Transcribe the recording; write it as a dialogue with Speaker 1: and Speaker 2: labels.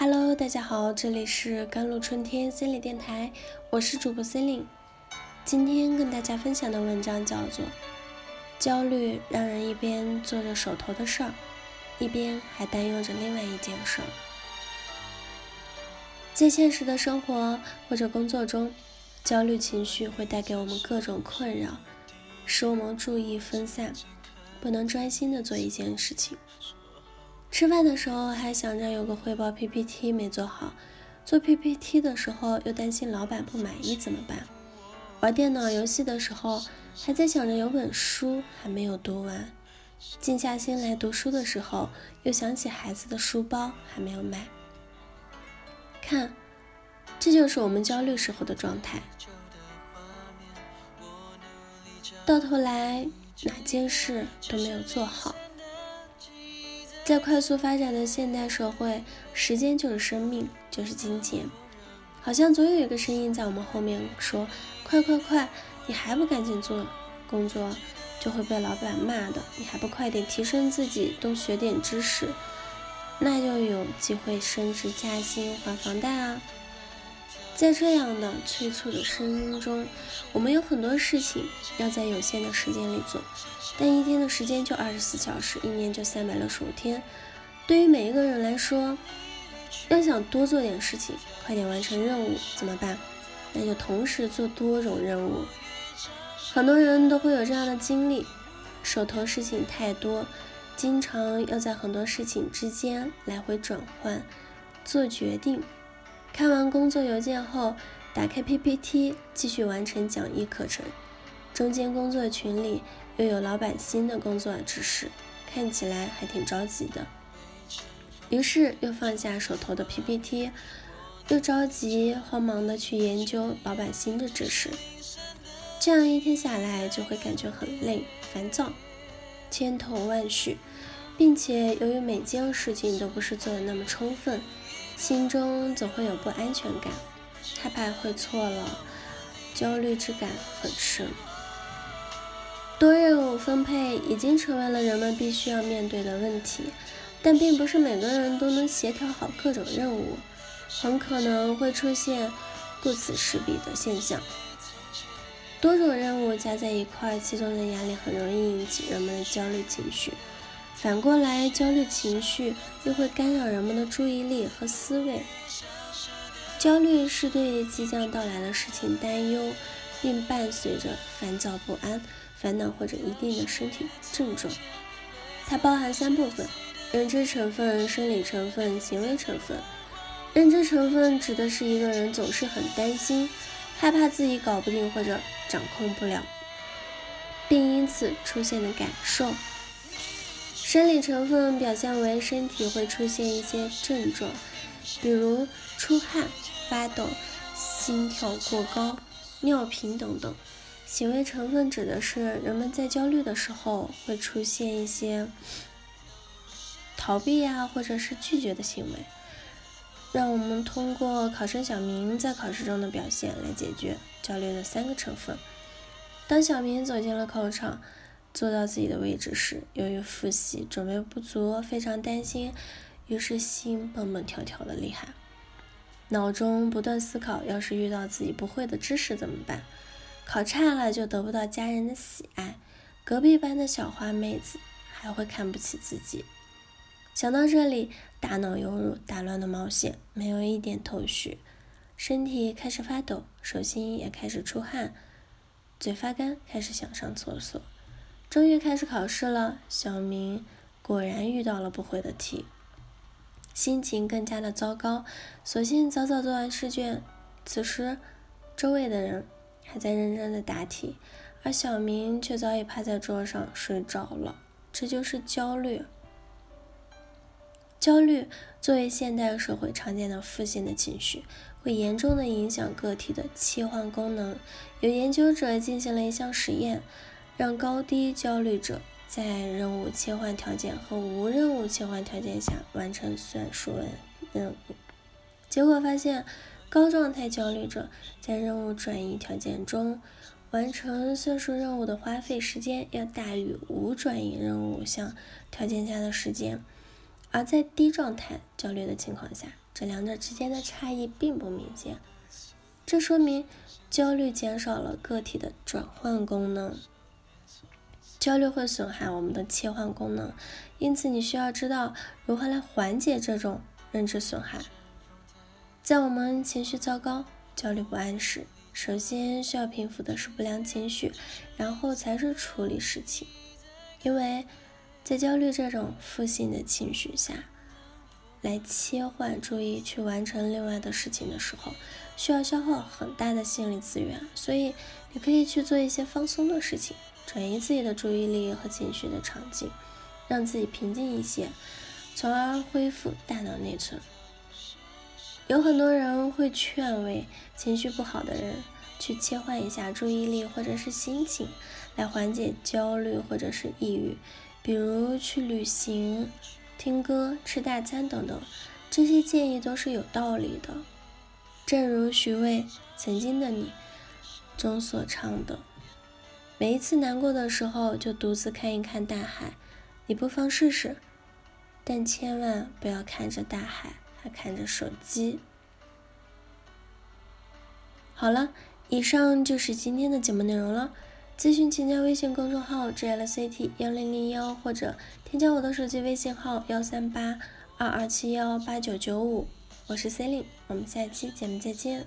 Speaker 1: Hello，大家好，这里是甘露春天心理电台，我是主播森林。今天跟大家分享的文章叫做《焦虑让人一边做着手头的事儿，一边还担忧着另外一件事儿》。在现实的生活或者工作中，焦虑情绪会带给我们各种困扰，使我们注意分散，不能专心的做一件事情。吃饭的时候还想着有个汇报 PPT 没做好，做 PPT 的时候又担心老板不满意怎么办？玩电脑游戏的时候还在想着有本书还没有读完，静下心来读书的时候又想起孩子的书包还没有买。看，这就是我们焦虑时候的状态，到头来哪件事都没有做好。在快速发展的现代社会，时间就是生命，就是金钱。好像总有一个声音在我们后面说：“快快快，你还不赶紧做工作，就会被老板骂的。你还不快点提升自己，多学点知识，那就有机会升职加薪、还房贷啊！”在这样的催促的声音中，我们有很多事情要在有限的时间里做。但一天的时间就二十四小时，一年就三百六十五天。对于每一个人来说，要想多做点事情，快点完成任务，怎么办？那就同时做多种任务。很多人都会有这样的经历：手头事情太多，经常要在很多事情之间来回转换，做决定。看完工作邮件后，打开 PPT 继续完成讲义课程。中间工作群里。又有老板新的工作指示，看起来还挺着急的。于是又放下手头的 PPT，又着急慌忙的去研究老板新的指示。这样一天下来，就会感觉很累、烦躁、千头万绪，并且由于每件事情都不是做的那么充分，心中总会有不安全感，害怕会错了，焦虑之感很深。多任务分配已经成为了人们必须要面对的问题，但并不是每个人都能协调好各种任务，很可能会出现顾此失彼的现象。多种任务加在一块，其中的压力很容易引起人们的焦虑情绪。反过来，焦虑情绪又会干扰人们的注意力和思维。焦虑是对即将到来的事情担忧，并伴随着烦躁不安。烦恼或者一定的身体症状，它包含三部分：认知成分、生理成分、行为成分。认知成分指的是一个人总是很担心、害怕自己搞不定或者掌控不了，并因此出现的感受。生理成分表现为身体会出现一些症状，比如出汗、发抖、心跳过高、尿频等等。行为成分指的是人们在焦虑的时候会出现一些逃避呀，或者是拒绝的行为。让我们通过考生小明在考试中的表现来解决焦虑的三个成分。当小明走进了考场，坐到自己的位置时，由于复习准备不足，非常担心，于是心蹦蹦跳跳的厉害，脑中不断思考：要是遇到自己不会的知识怎么办？考差了就得不到家人的喜爱，隔壁班的小花妹子还会看不起自己。想到这里，大脑犹如打乱的毛线，没有一点头绪，身体开始发抖，手心也开始出汗，嘴发干，开始想上厕所。终于开始考试了，小明果然遇到了不会的题，心情更加的糟糕，索性早早做完试卷。此时，周围的人。还在认真的答题，而小明却早已趴在桌上睡着了。这就是焦虑。焦虑作为现代社会常见的负性的情绪，会严重的影响个体的切换功能。有研究者进行了一项实验，让高低焦虑者在任务切换条件和无任务切换条件下完成算术任务，结果发现。高状态焦虑者在任务转移条件中完成算术任务的花费时间要大于无转移任务项条件下的时间，而在低状态焦虑的情况下，这两者之间的差异并不明显。这说明焦虑减少了个体的转换功能。焦虑会损害我们的切换功能，因此你需要知道如何来缓解这种认知损害。在我们情绪糟糕、焦虑不安时，首先需要平复的是不良情绪，然后才是处理事情。因为在焦虑这种负性的情绪下，来切换注意去完成另外的事情的时候，需要消耗很大的心理资源，所以你可以去做一些放松的事情，转移自己的注意力和情绪的场景，让自己平静一些，从而恢复大脑内存。有很多人会劝慰情绪不好的人去切换一下注意力或者是心情，来缓解焦虑或者是抑郁，比如去旅行。听歌、吃大餐等等，这些建议都是有道理的。正如徐渭《曾经的你》中所唱的：“每一次难过的时候，就独自看一看大海。你不妨试试，但千万不要看着大海，还看着手机。”好了，以上就是今天的节目内容了。咨询请加微信公众号 jlct 幺零零幺，或者添加我的手机微信号幺三八二二七幺八九九五，我是 c e l i n e 我们下期节目再见。